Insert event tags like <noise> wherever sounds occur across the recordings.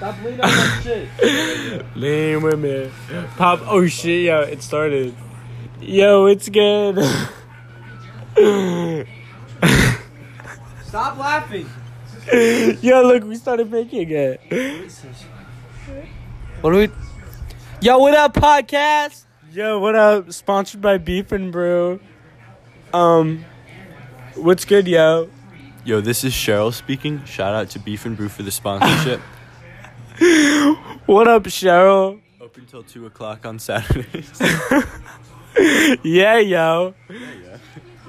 Stop leaning on that shit. Lean with me. Pop. Oh shit, yo, it started. Yo, it's good. Stop laughing. <laughs> yo, look, we started making it. What do we? Yo, what up, podcast? Yo, what up? Sponsored by Beef and Brew. Um, what's good, yo? Yo, this is Cheryl speaking. Shout out to Beef and Brew for the sponsorship. <laughs> What up, Cheryl? Open till 2 o'clock on Saturdays. <laughs> Yeah, yo.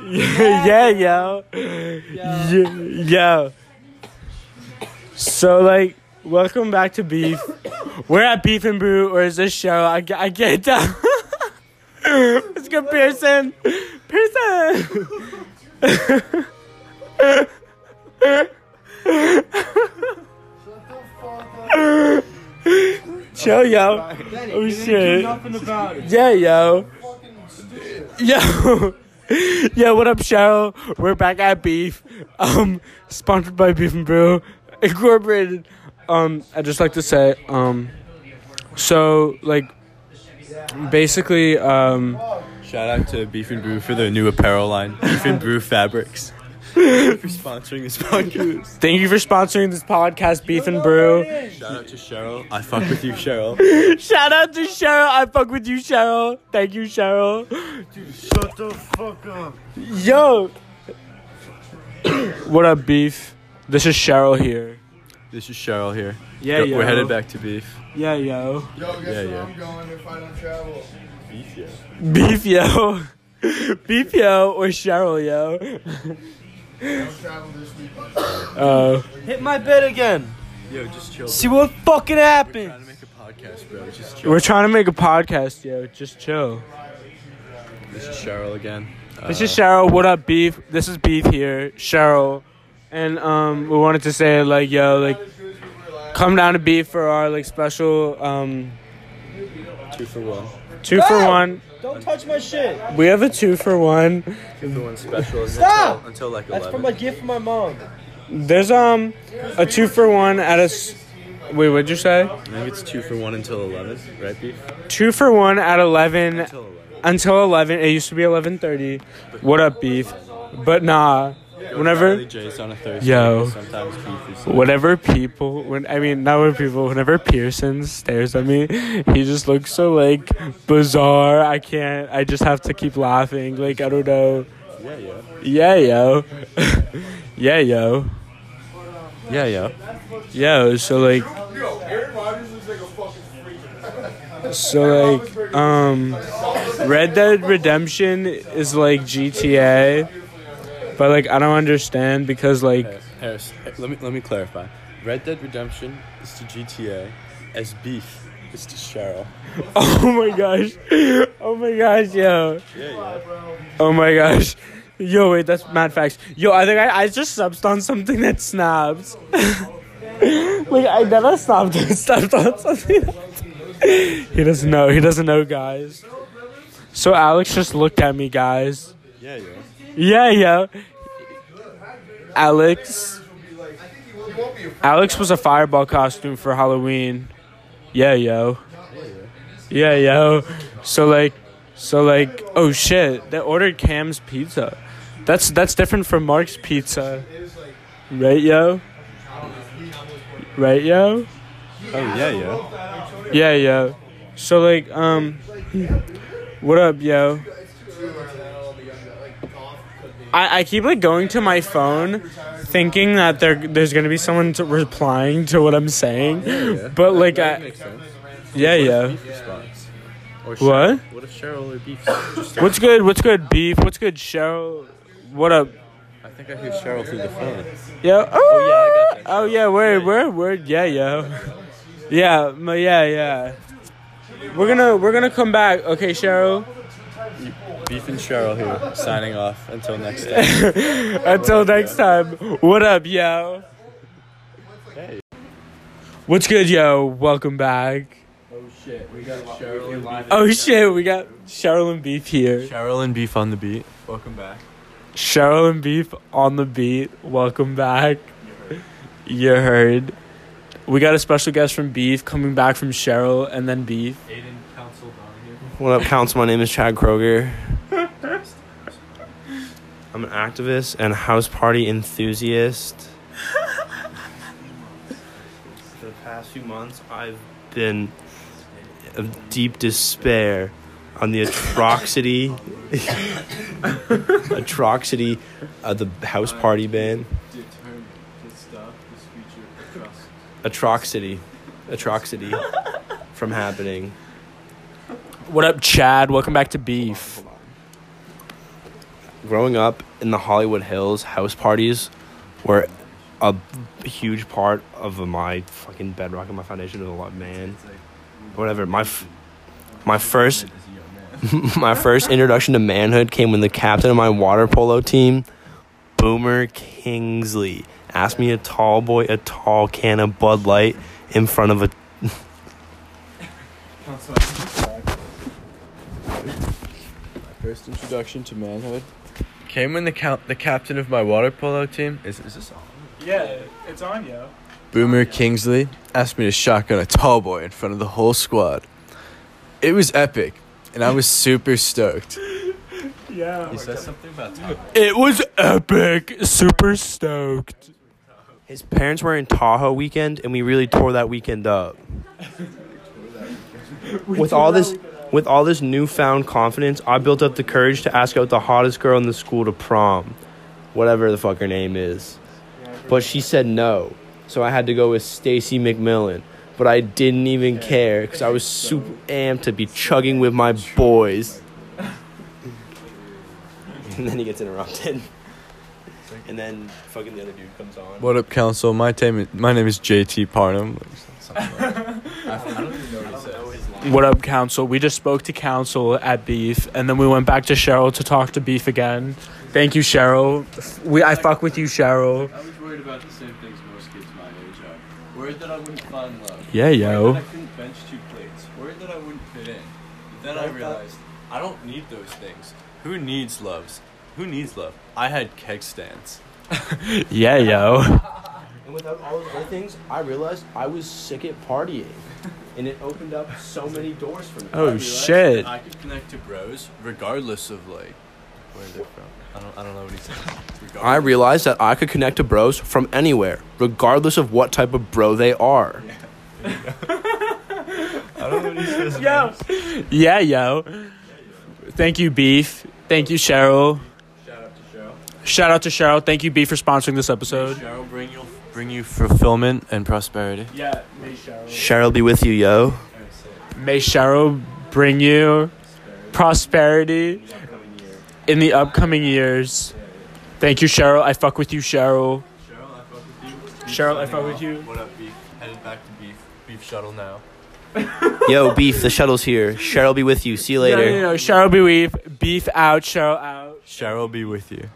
Yeah, yeah, yo. Yeah, yo. So, like, welcome back to Beef. We're at Beef and Brew, or is this Cheryl? I, ca- I can't tell. <laughs> Let's go, Pearson. Pearson. <laughs> Chill, yo. Oh, shit. About it. Yeah, yo. Yo. <laughs> Yo, what up, Cheryl? We're back at Beef. Um, sponsored by Beef and Brew Incorporated. Um, I just like to say, um, so like, basically, um, Shout out to Beef and Brew for their new apparel line, Beef and Brew Fabrics. <laughs> for sponsoring this podcast. thank you for sponsoring this podcast, Beef and Brew. Shout out to Cheryl. I fuck with you, Cheryl. <laughs> Shout out to Cheryl. I fuck with you, Cheryl. Thank you, Cheryl. Dude, Shut the fuck up. Yo. <coughs> what up, Beef? This is Cheryl here. This is Cheryl here. Yeah, Go- yo. We're headed back to Beef. Yeah, yo. Yo, guess Yeah, where yeah. I'm going if I don't travel? Beef, yeah. Beef yo. <laughs> Beef yo or Cheryl yo. I don't travel this week. Uh, Hit my bed again. Yo, just chill. See what fucking We're happened. trying to make a podcast, bro. Just chill. we're trying to make a podcast, yo. Just chill. This is Cheryl again. This Uh, is Cheryl. What up, Beef? This is Beef here, Cheryl. And um, we wanted to say like, yo, like, come down to Beef for our like special um two for one. Two for Ah! one. Don't touch my shit. We have a two for one. Two for one special. Stop! Until, until like That's 11. from a gift from my mom. There's um a two for one at a. s- Wait, what'd you say? I think it's two for one until 11, right, Beef? Two for one at eleven Until 11. until eleven. It used to be eleven thirty. What up, Beef? But nah. Whenever. Charlie J's on a Thursday. Yo. because Sometimes Beef is. whenever people when I mean not when people whenever Pearson stares at me, he just looks so like bizarre. I can't I just have to keep laughing. Like I don't know. Yeah, yeah. <laughs> Yeah yo. yeah yo. Yeah, yeah. Yo, so like Yo, Aaron Rodgers looks like a fucking freak. so like um Red Dead Redemption is like GTA. But like I don't understand because like Harris, Harris, let me let me clarify. Red Dead Redemption is to GTA, as Beef is to Cheryl. <laughs> oh my gosh. Oh my gosh, yo. Yeah, yeah. Oh my gosh. Yo, wait, that's mad facts. Yo, I think I, I just subbed on something that snaps. <laughs> like, I never stopped stepped <laughs> on something. he doesn't know. He doesn't know, guys. So Alex just looked at me, guys. Yeah, yeah. Yeah, yeah. Alex. Alex was a fireball costume for Halloween. Yeah, yo. Yeah, yo. So like, so like, oh shit! They ordered Cam's pizza. That's that's different from Mark's pizza, right, yo? Right, yo? Oh, yeah, yeah. Yeah, yo. So like, um, what up, yo? I, I keep like going to my phone, thinking that there there's gonna be someone to, replying to what I'm saying, <laughs> but like I, yeah, yeah. What? Cheryl. What if Cheryl or Beef? Just <laughs> What's good? What's good, beef? What's good, Cheryl? What up? I think I hear Cheryl through the phone. Yo. Oh, yeah, I got oh, that. Oh yeah, word, word, word. Yeah, yo. Yeah, yeah, yeah. We're gonna we're gonna come back. Okay, Cheryl. Beef and Cheryl here, signing off. Until next time. <laughs> Until next time. What up, yo? Hey. What's good, yo? Welcome back. Oh shit, we got Cheryl and Beef. Oh shit, we got Cheryl and Beef here. Cheryl and Beef on the beat. Welcome back. Cheryl and Beef on the beat. Welcome back. You heard. We got a special guest from Beef coming back from Cheryl and then Beef. Aiden Council Donahue. What up, Counts? My name is Chad Kroger. I'm an activist and house party enthusiast. For the past few months, I've been of deep despair on the atrocity, <laughs> atrocity of the house party ban. Atrocity, atrocity from happening. What up, Chad? Welcome back to Beef. Growing up in the Hollywood Hills, house parties were a huge part of my fucking bedrock and my foundation of a lot, man. Whatever. My f- my first <laughs> my first introduction to manhood came when the captain of my water polo team, Boomer Kingsley, asked me a tall boy a tall can of Bud Light in front of a <laughs> my First introduction to manhood came when the count the captain of my water polo team is is this on? Yeah, it's on, yo. Boomer Kingsley asked me to shotgun a tall boy in front of the whole squad. It was epic, and I was super stoked. <laughs> Yeah. He said something about time. It was epic. Super stoked. His parents were in Tahoe weekend, and we really tore that weekend up. <laughs> with all this, with all this newfound confidence, I built up the courage to ask out the hottest girl in the school to prom, whatever the fuck her name is. But she said no, so I had to go with Stacy McMillan. But I didn't even care because I was super amped to be chugging with my boys. <laughs> and then he gets interrupted. And then fucking the other dude comes on. What up, council? My name my name is JT Parnham. <laughs> What up, Council? We just spoke to Council at Beef, and then we went back to Cheryl to talk to Beef again. Thank you, Cheryl. We I fuck with you, Cheryl. I was worried about the same things most kids my age are. Worried that I wouldn't find love. Yeah, yo. Worried that I couldn't bench two plates. Worried that I wouldn't fit in. But then I realized I don't need those things. Who needs loves? Who needs love? I had keg stands. <laughs> Yeah, yo. And without all those other things, I realized I was sick at partying. <laughs> And it opened up so many doors for me. Oh, I shit. that I could connect to bros regardless of like where they're from. I don't, I don't know what he said. Regardless. <laughs> I realized that I could connect to bros from anywhere, regardless of what type of bro they are. Yeah. <laughs> I don't know what he says. Yo. Yeah, yo. Thank you, Beef. Thank you, Cheryl. Shout out to Cheryl. Shout out to Cheryl. Thank you, Beef, for sponsoring this episode. Cheryl, bring you bring you fulfillment and prosperity. Yeah, may Cheryl. Cheryl be with you, yo. May Cheryl bring you prosperity in the upcoming years. Thank you, Cheryl. I fuck with you, Cheryl. Cheryl, I fuck with you. Beef Cheryl, I signing fuck with you. What up, beef? Headed back to beef. Beef shuttle now. Yo, beef, the shuttle's here. Cheryl be with you. See you later. no, no. no. Cheryl be with Beef Beef out. Cheryl out. Cheryl be with you.